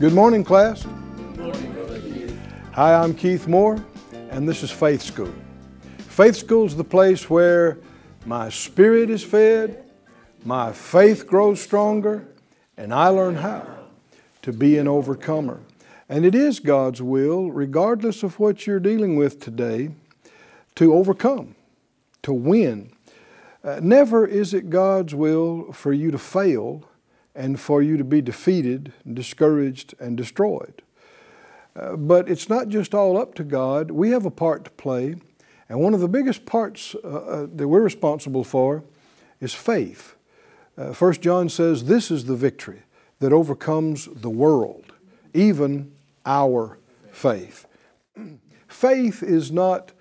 Good morning, class. Hi, I'm Keith Moore, and this is Faith School. Faith School is the place where my spirit is fed, my faith grows stronger, and I learn how to be an overcomer. And it is God's will, regardless of what you're dealing with today, to overcome, to win. Uh, never is it God's will for you to fail and for you to be defeated, discouraged, and destroyed. Uh, but it's not just all up to God. We have a part to play. And one of the biggest parts uh, uh that we're responsible for is faith. Uh, First John says, This is the victory that overcomes the world, even our faith. faith is not,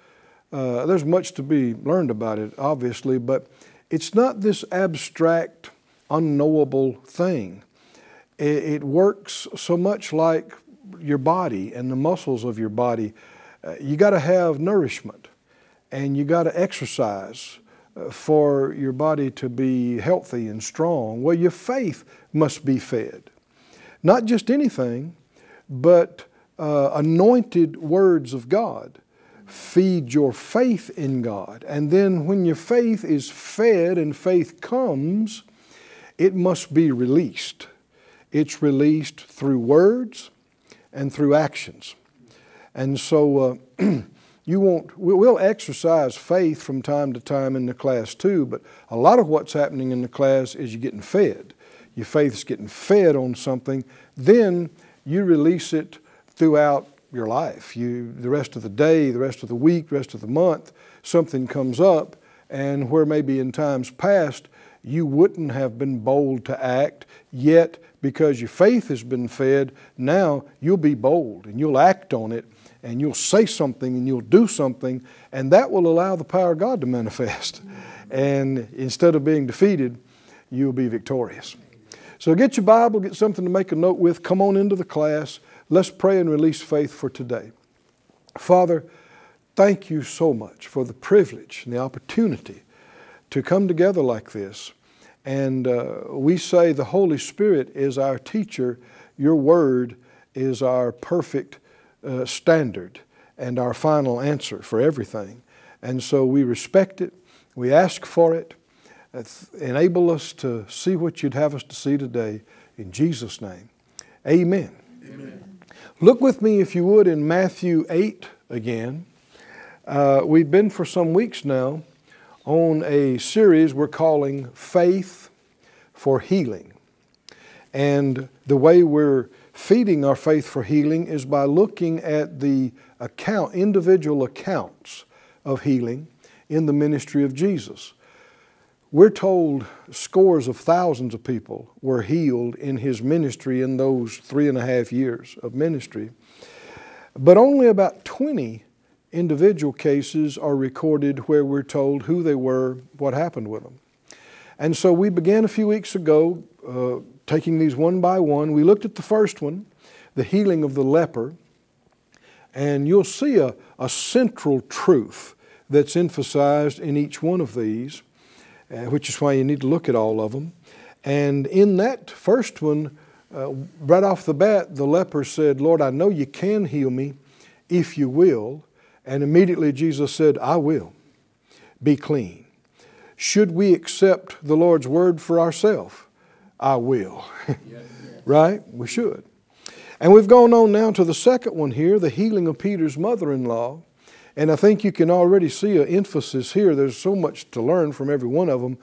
uh, there's much to be learned about it, obviously, but it's not this abstract, unknowable thing. It, it works so much like your body and the muscles of your body. Uh, you got to have nourishment and you got to exercise uh, for your body to be healthy and strong. Well, your faith must be fed. Not just anything, but uh, anointed words of God. Feed your faith in God. And then when your faith is fed and faith comes, it must be released. It's released through words and through actions. And so uh, you won't, we'll exercise faith from time to time in the class too, but a lot of what's happening in the class is you're getting fed. Your faith's getting fed on something, then you release it throughout your life. You, the rest of the day, the rest of the week, the rest of the month, something comes up, and where maybe in times past you wouldn't have been bold to act, yet because your faith has been fed, now you'll be bold and you'll act on it and you'll say something and you'll do something, and that will allow the power of God to manifest. And instead of being defeated, you'll be victorious. So get your Bible, get something to make a note with, come on into the class. Let's pray and release faith for today. Father, thank you so much for the privilege and the opportunity to come together like this. And uh, we say the Holy Spirit is our teacher, your word is our perfect uh, standard and our final answer for everything. And so we respect it, we ask for it. Enable us to see what you'd have us to see today. In Jesus' name, amen. amen. Look with me, if you would, in Matthew 8 again. Uh, we've been for some weeks now on a series we're calling Faith for Healing. And the way we're feeding our faith for healing is by looking at the account, individual accounts of healing in the ministry of Jesus. We're told scores of thousands of people were healed in his ministry in those three and a half years of ministry. But only about 20 individual cases are recorded where we're told who they were, what happened with them. And so we began a few weeks ago uh, taking these one by one. We looked at the first one, the healing of the leper, and you'll see a, a central truth that's emphasized in each one of these, uh, which is why you need to look at all of them. And in that first one, uh, right off the bat, the leper said, Lord, I know you can heal me if you will. And immediately Jesus said, I will. Be clean. Should we accept the Lord's word for ourselves? I will. right? We should. And we've gone on now to the second one here, the healing of Peter's mother in law. And I think you can already see an emphasis here. There's so much to learn from every one of them.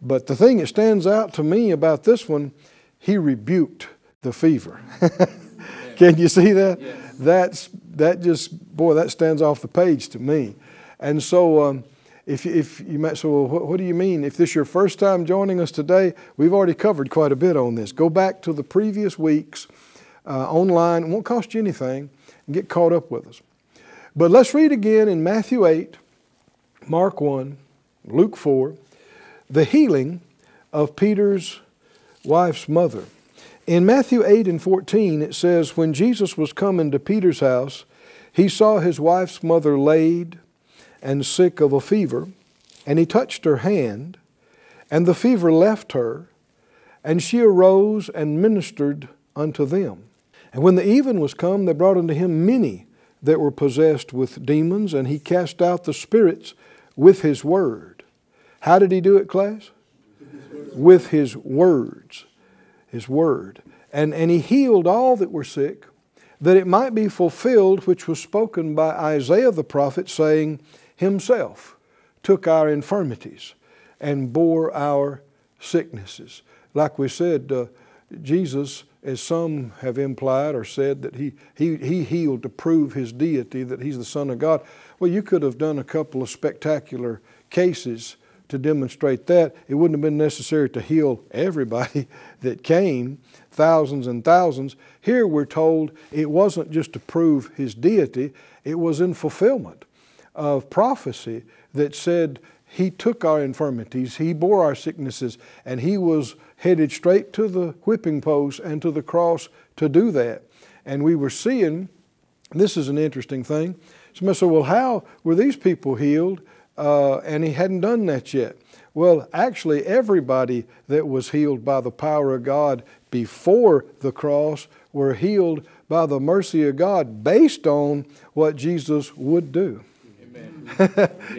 But the thing that stands out to me about this one, he rebuked the fever. can you see that? Yes. That's, that just, boy, that stands off the page to me. And so, um, if, if you might say, well, what, what, do you mean? If this is your first time joining us today, we've already covered quite a bit on this. Go back to the previous weeks uh, online. It won't cost you anything. And get caught up with us. But let's read again in Matthew 8, Mark 1, Luke 4, the healing of Peter's wife's mother. In Matthew 8 and 14, it says, When Jesus was coming to Peter's house, he saw his wife's mother laid and sick of a fever, and he touched her hand, and the fever left her, and she arose and ministered unto them. And when the even was come, they brought unto him many that were possessed with demons, and he cast out the spirits with his word. How did he do it, class? With his words. His word. And, and he healed all that were sick, that it might be fulfilled which was spoken by Isaiah the prophet, saying, Himself took our infirmities and bore our sicknesses. Like we said, uh, Jesus, as some have implied or said, that he, he, he healed to prove his deity, that he's the Son of God. Well, you could have done a couple of spectacular cases to demonstrate that. It wouldn't have been necessary to heal everybody that came, thousands and thousands. Here we're told it wasn't just to prove his deity, it was in fulfillment of prophecy that said he took our infirmities, He bore our sicknesses, and He was headed straight to the whipping post and to the cross to do that. And we were seeing, this is an interesting thing. Somebody said, Well, how were these people healed? Uh, and He hadn't done that yet. Well, actually, everybody that was healed by the power of God before the cross were healed by the mercy of God based on what Jesus would do.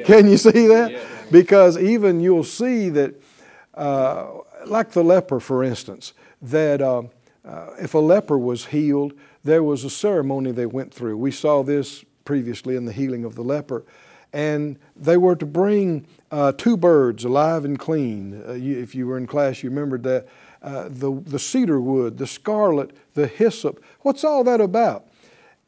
Can you see that? Because even you'll see that, uh, like the leper, for instance, that uh, uh, if a leper was healed, there was a ceremony they went through. We saw this previously in the healing of the leper. And they were to bring uh, two birds, alive and clean. Uh, you, if you were in class, you remembered that. Uh, the, the cedar wood, the scarlet, the hyssop. What's all that about?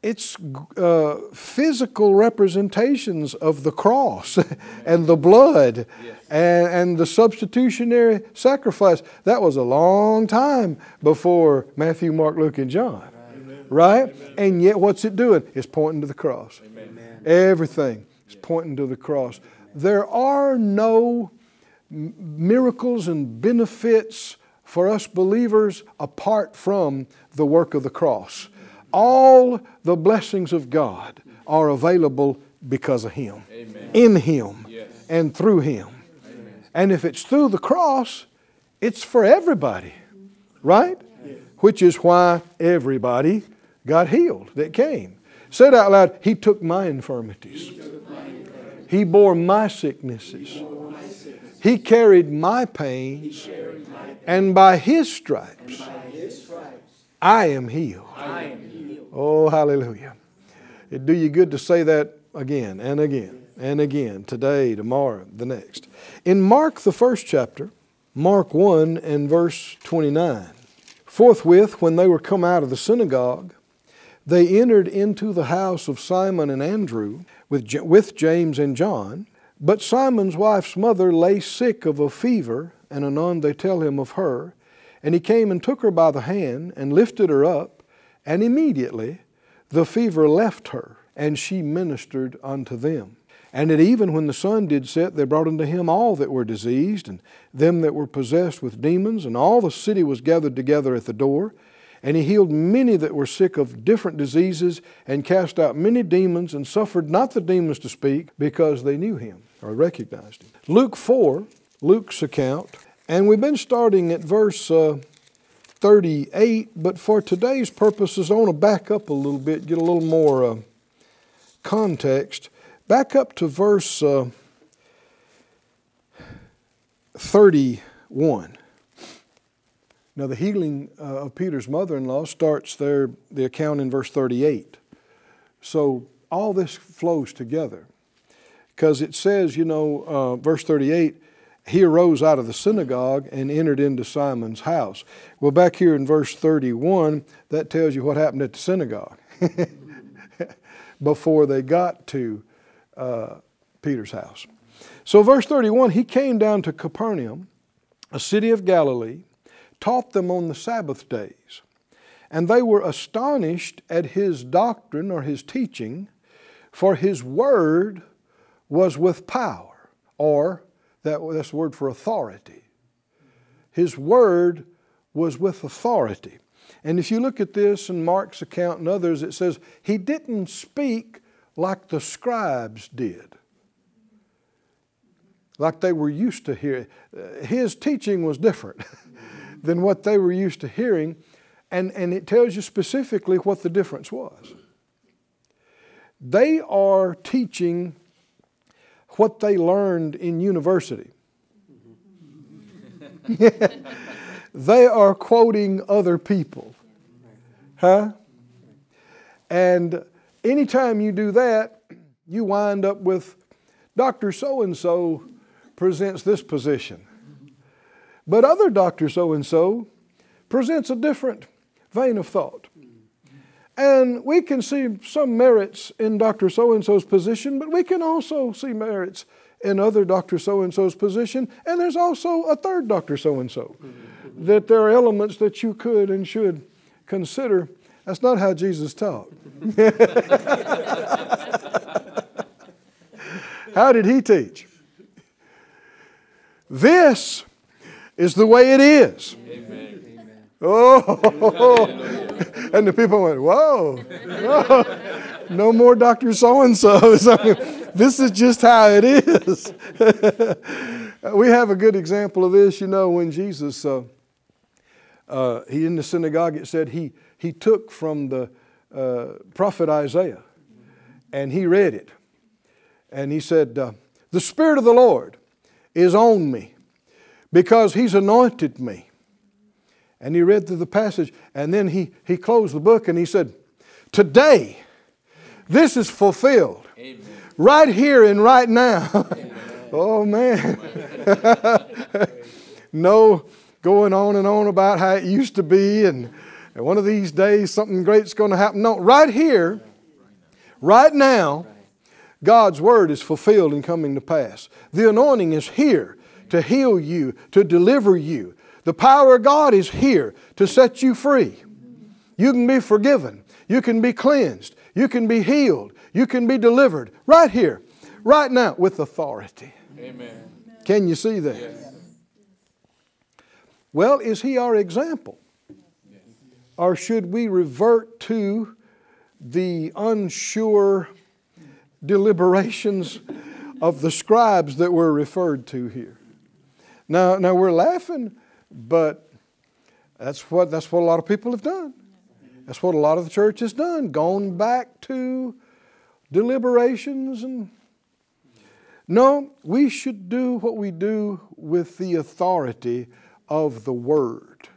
it's uh, physical representations of the cross and the blood yes. and, and the substitutionary sacrifice. That was a long time before Matthew, Mark, Luke, and John. Amen. Right? Amen. And yet, what's it doing? It's pointing to the cross. Amen. Everything is pointing to the cross. There are no miracles and benefits for us believers apart from the work of the cross all the blessings of God are available because of Him, Amen. in Him, yes. and through Him. Amen. And if it's through the cross, it's for everybody, right? Yes. Which is why everybody got healed that came. Said out loud, He took my infirmities. He bore my sicknesses. He carried my pains. And by His stripes, I am healed. Oh, hallelujah. It'd do you good to say that again and again and again, today, tomorrow, the next. In Mark, the first chapter, Mark 1 and verse 29, forthwith, when they were come out of the synagogue, they entered into the house of Simon and Andrew with, with James and John. But Simon's wife's mother lay sick of a fever, and anon they tell him of her. And he came and took her by the hand and lifted her up and immediately the fever left her, and she ministered unto them. And at even when the sun did set, they brought unto him all that were diseased, and them that were possessed with demons, and all the city was gathered together at the door. And he healed many that were sick of different diseases, and cast out many demons, and suffered not the demons to speak, because they knew him, or recognized him. Luke 4, Luke's account, and we've been starting at verse uh, 38, but for today's purposes, I want to back up a little bit, get a little more uh, context. Back up to verse uh, 31. Now, the healing uh, of Peter's mother in law starts there, the account in verse 38. So, all this flows together. Because it says, you know, uh, verse 38, he arose out of the synagogue and entered into Simon's house. Well, back here in verse 31, that tells you what happened at the synagogue before they got to uh, Peter's house. So, verse 31 he came down to Capernaum, a city of Galilee, taught them on the Sabbath days. And they were astonished at his doctrine or his teaching, for his word was with power, or that, that's the word for authority. His word was with authority. And if you look at this in Mark's account and others, it says he didn't speak like the scribes did, like they were used to hear. Uh, his teaching was different than what they were used to hearing. And, and it tells you specifically what the difference was. They are teaching what they learned in university. they are quoting other people. Huh? And anytime you do that, you wind up with Dr. So and so presents this position. But other Dr. So and so presents a different vein of thought. And we can see some merits in Dr. So and so's position, but we can also see merits in other Dr. So and so's position. And there's also a third Dr. So and so. That there are elements that you could and should consider. That's not how Jesus taught. how did he teach? This is the way it is. Amen. Oh, and the people went, whoa, whoa. no more Dr. So and so. This is just how it is. we have a good example of this, you know, when Jesus, uh, uh, he in the synagogue, it said he, he took from the uh, prophet Isaiah and he read it. And he said, uh, The Spirit of the Lord is on me because he's anointed me. And he read through the passage and then he, he closed the book and he said, Today, this is fulfilled. Amen. Right here and right now. oh man. no going on and on about how it used to be and, and one of these days something great's going to happen. No, right here, right now, God's word is fulfilled and coming to pass. The anointing is here to heal you, to deliver you. The power of God is here to set you free. You can be forgiven. You can be cleansed. You can be healed. You can be delivered right here, right now, with authority. Amen. Can you see that? Yes. Well, is He our example? Or should we revert to the unsure deliberations of the scribes that were referred to here? Now, now we're laughing, but that's what, that's what a lot of people have done. That's what a lot of the church has done, gone back to deliberations and no, we should do what we do with the authority of the Word.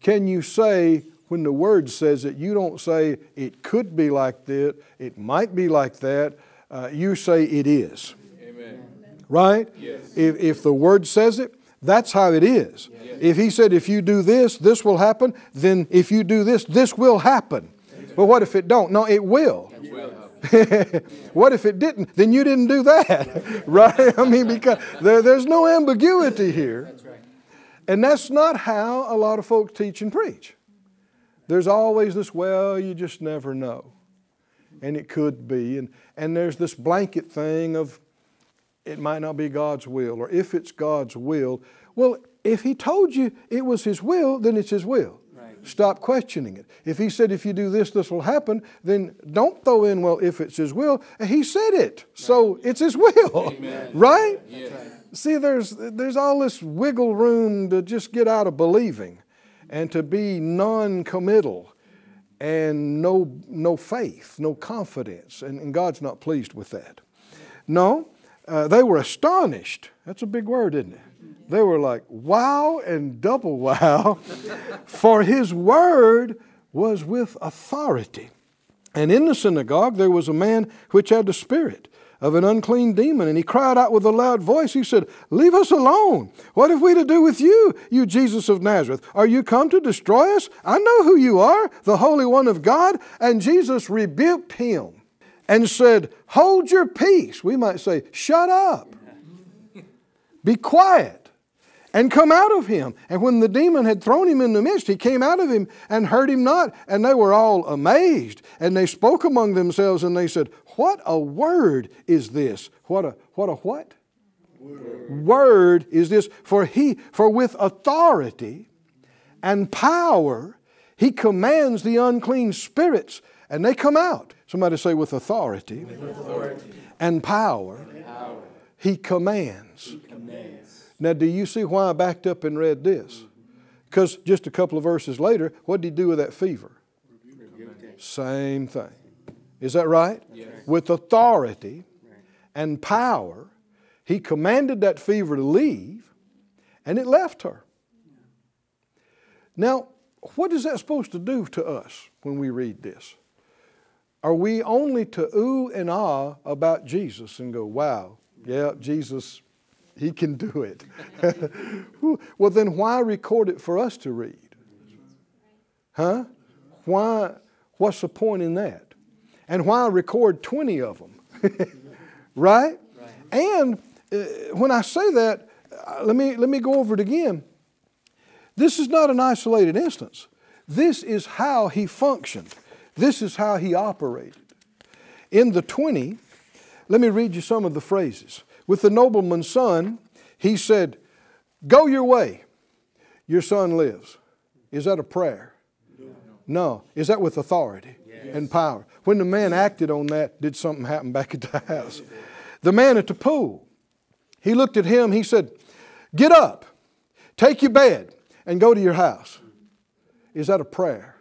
Can you say, when the Word says it, you don't say it could be like that, it might be like that, uh, you say it is. Amen. Right? Yes. If, if the Word says it, that's how it is. Yes. If He said, if you do this, this will happen, then if you do this, this will happen. But what if it don't? No, it will. It will what if it didn't? Then you didn't do that, right? I mean, because there, there's no ambiguity here. And that's not how a lot of folks teach and preach. There's always this, well, you just never know. And it could be. And, and there's this blanket thing of it might not be God's will, or if it's God's will. Well, if He told you it was His will, then it's His will. Stop questioning it. If he said, if you do this, this will happen, then don't throw in, well, if it's his will. He said it, so it's his will. Amen. Right? Yes. See, there's, there's all this wiggle room to just get out of believing and to be non committal and no, no faith, no confidence. And, and God's not pleased with that. No, uh, they were astonished. That's a big word, isn't it? They were like, wow and double wow, for his word was with authority. And in the synagogue there was a man which had the spirit of an unclean demon, and he cried out with a loud voice. He said, Leave us alone. What have we to do with you, you Jesus of Nazareth? Are you come to destroy us? I know who you are, the Holy One of God. And Jesus rebuked him and said, Hold your peace. We might say, Shut up. Be quiet and come out of him. And when the demon had thrown him in the midst, he came out of him and hurt him not. And they were all amazed. And they spoke among themselves and they said, What a word is this? What a what a what? Word, word is this. For he, for with authority and power, he commands the unclean spirits, and they come out. Somebody say, with authority, with authority. And, power, and power, he commands. He commands now, do you see why I backed up and read this? Mm-hmm. Because just a couple of verses later, what did he do with that fever? Same thing. Is that right? Yes. With authority and power, he commanded that fever to leave, and it left her. Now, what is that supposed to do to us when we read this? Are we only to ooh and ah about Jesus and go, wow, yeah, Jesus, he can do it? well, then why record it for us to read? Huh? Why? What's the point in that? And why record 20 of them? right? right? And uh, when I say that, uh, let me, let me go over it again. This is not an isolated instance. This is how he functioned. This is how he operated. In the 20, let me read you some of the phrases. With the nobleman's son, he said, Go your way, your son lives. Is that a prayer? No. Is that with authority yes. and power? When the man acted on that, did something happen back at the house? The man at the pool, he looked at him, he said, Get up, take your bed, and go to your house. Is that a prayer?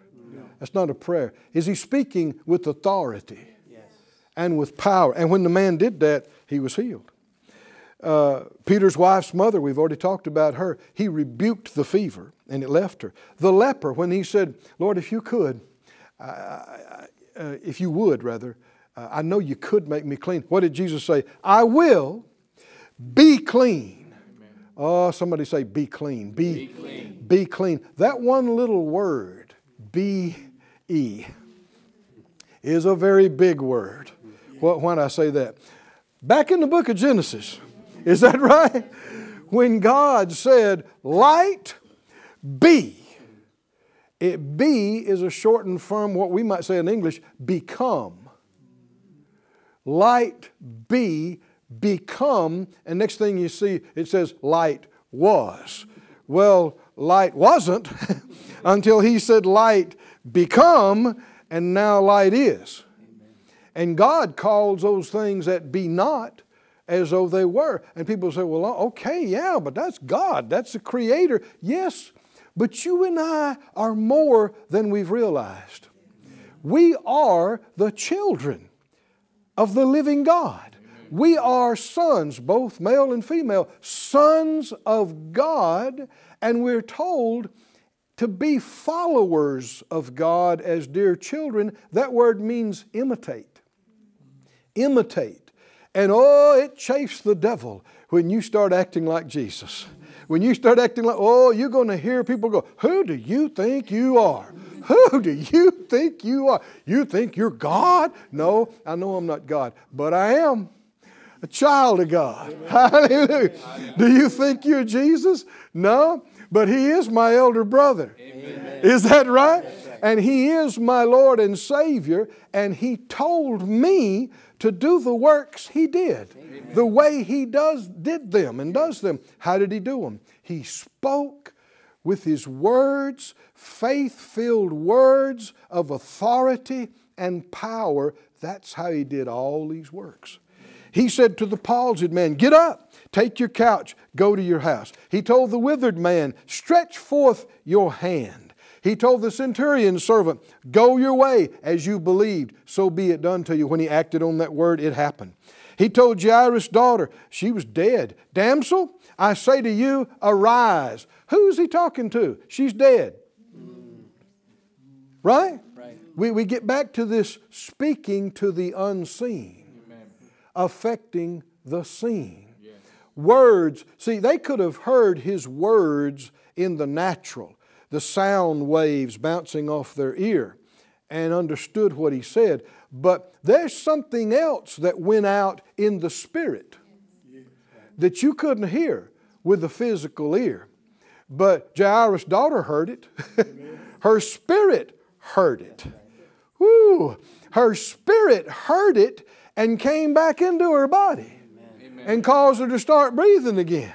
That's not a prayer. Is he speaking with authority yes. and with power? And when the man did that, he was healed. Uh, Peter's wife's mother, we've already talked about her, he rebuked the fever and it left her. The leper, when he said, Lord, if you could, I, I, uh, if you would rather, uh, I know you could make me clean. What did Jesus say? I will be clean. Amen. Oh, somebody say, be clean. Be, be clean. Be clean. That one little word, be E, is a very big word. What, when I say that. Back in the book of Genesis, is that right? When God said, light be. It be is a shortened form, what we might say in English, become. Light be, become, and next thing you see, it says light was. Well, light wasn't until he said light become, and now light is. And God calls those things that be not as though they were. And people say, well, uh, okay, yeah, but that's God, that's the Creator. Yes, but you and I are more than we've realized. We are the children of the living God. We are sons, both male and female, sons of God, and we're told to be followers of God as dear children. That word means imitate. Imitate. And oh, it chafes the devil when you start acting like Jesus. When you start acting like, oh, you're going to hear people go, Who do you think you are? Who do you think you are? You think you're God? No, I know I'm not God, but I am a child of God. Hallelujah. Do you think you're Jesus? No, but He is my elder brother. Amen. Is that right? And He is my Lord and Savior, and He told me to do the works He did, Amen. the way He does did them and does them. How did He do them? He spoke with His words, faith-filled words of authority and power. That's how He did all these works. He said to the palsied man, Get up, take your couch, go to your house. He told the withered man, Stretch forth your hand. He told the centurion's servant, Go your way as you believed, so be it done to you. When he acted on that word, it happened. He told Jairus' daughter, she was dead. Damsel, I say to you, arise. Who's he talking to? She's dead. Right? right. We, we get back to this speaking to the unseen. Affecting the scene. Words, see, they could have heard his words in the natural the sound waves bouncing off their ear and understood what he said. But there's something else that went out in the spirit that you couldn't hear with the physical ear. But Jairus' daughter heard it. Her spirit heard it. Woo! Her spirit heard it and came back into her body Amen. and caused her to start breathing again.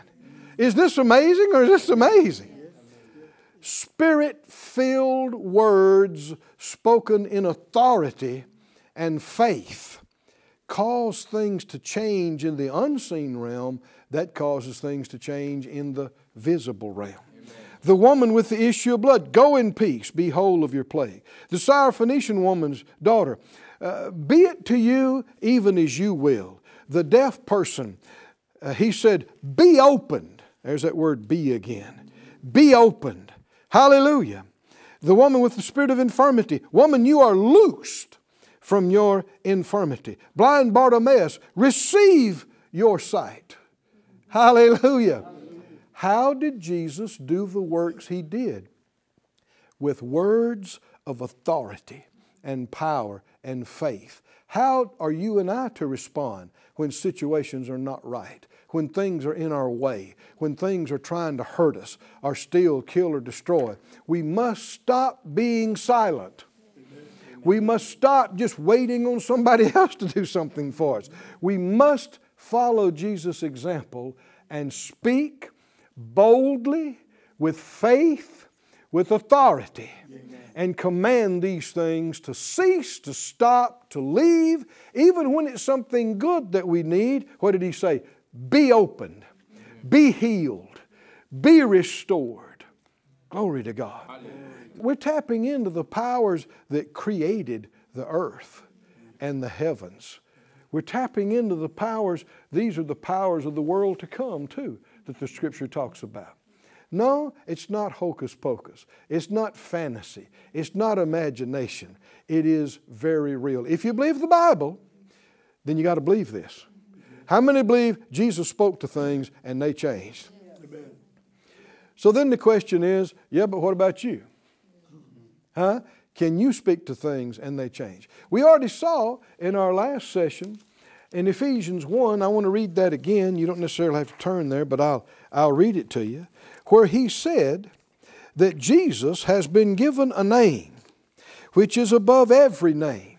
Is this amazing or is this amazing? spirit filled words spoken in authority and faith cause things to change in the unseen realm that causes things to change in the visible realm. The woman with the issue of blood, go in peace, be whole of your plague. The Syrophoenician woman's daughter, be it to you even as you will. The deaf person, uh, he said, be opened. There's that word be again. Be opened. Hallelujah. The woman with the spirit of infirmity, woman, you are loosed from your infirmity. Blind Bartimaeus, receive your sight. Hallelujah. How did Jesus do the works he did? With words of authority and power and faith. How are you and I to respond when situations are not right, when things are in our way, when things are trying to hurt us, or steal, kill, or destroy? We must stop being silent. We must stop just waiting on somebody else to do something for us. We must follow Jesus' example and speak boldly with faith, with authority, Amen. And command these things to cease, to stop, to leave, even when it's something good that we need. What did he say? Be opened, be healed, be restored. Glory to God. Hallelujah. We're tapping into the powers that created the earth and the heavens. We're tapping into the powers, these are the powers of the world to come, too, that the scripture talks about. No, it's not hocus pocus. It's not fantasy. It's not imagination. It is very real. If you believe the Bible, then you got to believe this. How many believe Jesus spoke to things and they changed? So then the question is yeah, but what about you? Huh? Can you speak to things and they change? We already saw in our last session in Ephesians 1, I want to read that again. You don't necessarily have to turn there, but I'll, I'll read it to you. Where he said that Jesus has been given a name which is above every name.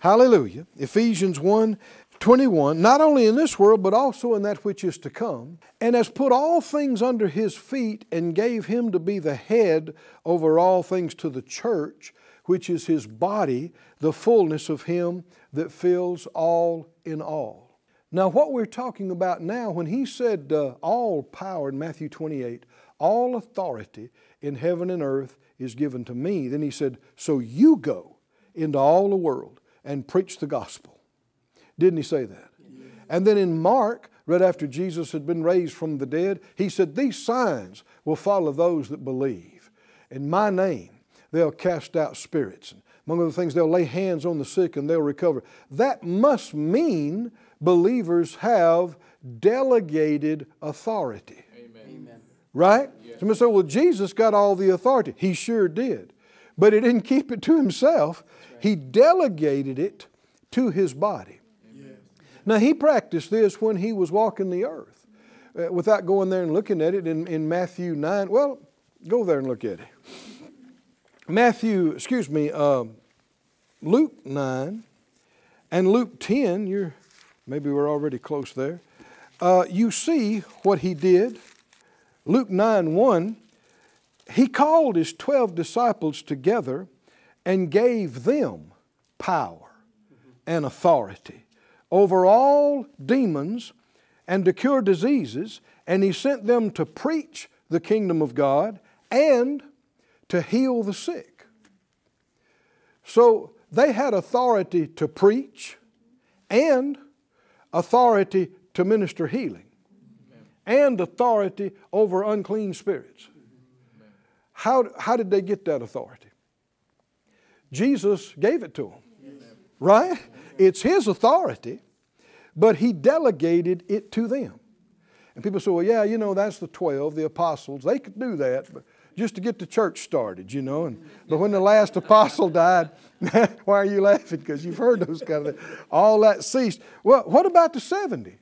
Hallelujah. Ephesians 1 21, not only in this world, but also in that which is to come, and has put all things under his feet and gave him to be the head over all things to the church, which is his body, the fullness of him that fills all in all. Now, what we're talking about now, when he said uh, all power in Matthew 28, all authority in heaven and earth is given to me, then he said, So you go into all the world and preach the gospel. Didn't he say that? And then in Mark, right after Jesus had been raised from the dead, he said, These signs will follow those that believe. In my name, they'll cast out spirits. Among other things, they'll lay hands on the sick and they'll recover. That must mean believers have delegated authority. Amen. Right? Yes. Somebody say, well, Jesus got all the authority. He sure did. But he didn't keep it to himself, right. he delegated it to his body. Now, he practiced this when he was walking the earth uh, without going there and looking at it in, in Matthew 9. Well, go there and look at it. Matthew, excuse me, uh, Luke 9 and Luke 10, you're, maybe we're already close there. Uh, you see what he did. Luke 9 1, he called his 12 disciples together and gave them power and authority over all demons and to cure diseases, and he sent them to preach the kingdom of God and to heal the sick. So they had authority to preach and authority to minister healing and authority over unclean spirits. How, how did they get that authority? Jesus gave it to them, right? It's His authority, but He delegated it to them. And people say, well, yeah, you know, that's the 12, the apostles. They could do that, but just to get the church started, you know. And, but when the last apostle died, why are you laughing? Because you've heard those kind of things. All that ceased. Well, what about the 70?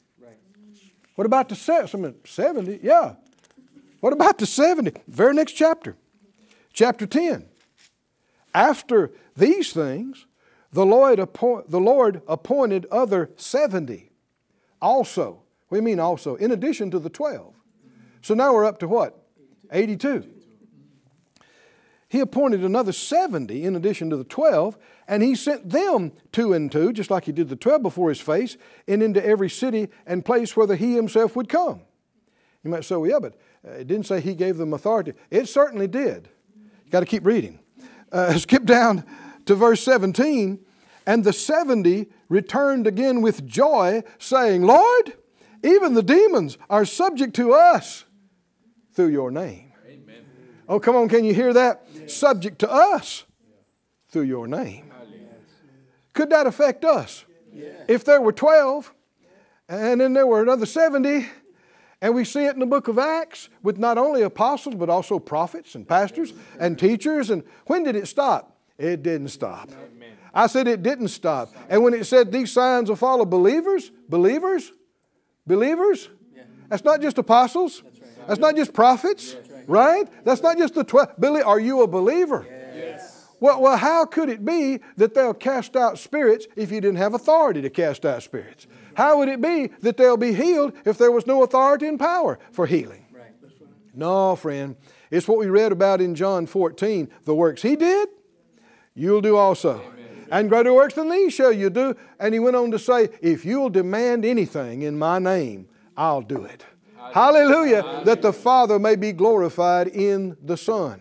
What about the 70? Yeah. What about the 70? Very next chapter, chapter 10. After these things, the Lord, appoint, the Lord appointed other 70 also. We mean also? In addition to the 12. So now we're up to what? 82. He appointed another 70 in addition to the 12, and he sent them two and two, just like he did the 12 before his face, and into every city and place where he himself would come. You might say, well, yeah, but uh, it didn't say he gave them authority. It certainly did. You got to keep reading. Uh, skip down to verse 17. And the 70 returned again with joy, saying, Lord, even the demons are subject to us through your name. Oh, come on, can you hear that? Yes. Subject to us through your name. Could that affect us? Yes. If there were 12 and then there were another 70, and we see it in the book of Acts with not only apostles, but also prophets and pastors and teachers. And when did it stop? It didn't stop. I said it didn't stop. And when it said these signs will follow believers, believers, believers, that's not just apostles, that's not just prophets, right? That's not just the 12. Billy, are you a believer? Yes. Well, well, how could it be that they'll cast out spirits if you didn't have authority to cast out spirits? How would it be that they'll be healed if there was no authority and power for healing? Right. No, friend. It's what we read about in John 14. The works he did, you'll do also. Amen. And greater works than these shall you do. And he went on to say, If you'll demand anything in my name, I'll do it. Hallelujah. That the Father may be glorified in the Son.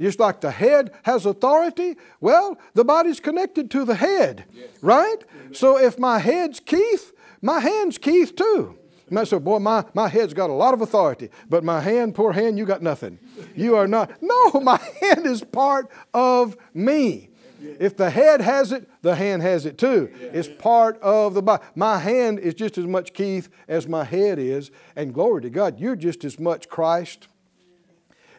Just like the head has authority, well, the body's connected to the head, yes. right? So if my head's Keith, my hand's Keith too. You might say, boy, my, my head's got a lot of authority, but my hand, poor hand, you got nothing. You are not. No, my hand is part of me. If the head has it, the hand has it too. It's part of the body. My hand is just as much Keith as my head is. And glory to God, you're just as much Christ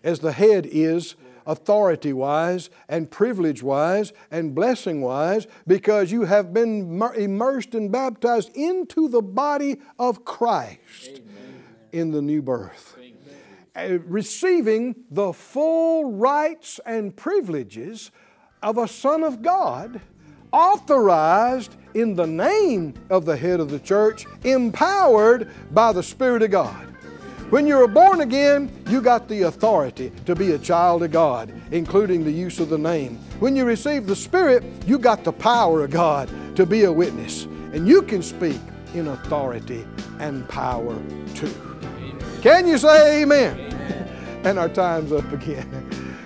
as the head is authority wise and privilege wise and blessing wise because you have been immersed and baptized into the body of Christ Amen. in the new birth. Uh, receiving the full rights and privileges of a Son of God, authorized in the name of the head of the church, empowered by the Spirit of God. When you were born again, you got the authority to be a child of God, including the use of the name. When you received the Spirit, you got the power of God to be a witness. And you can speak in authority and power too. Amen. Can you say amen? amen. and our time's up again.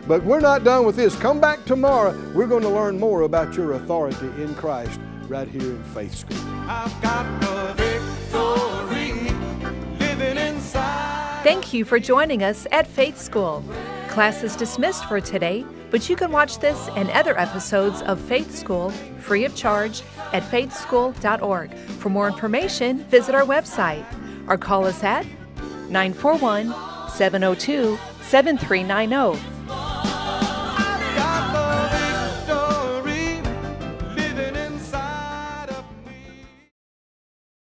But we're not done with this. Come back tomorrow. We're going to learn more about your authority in Christ right here in Faith School. I've got the victory living inside. Thank you for joining us at Faith School. Class is dismissed for today, but you can watch this and other episodes of Faith School free of charge at faithschool.org. For more information, visit our website or call us at 941 702 7390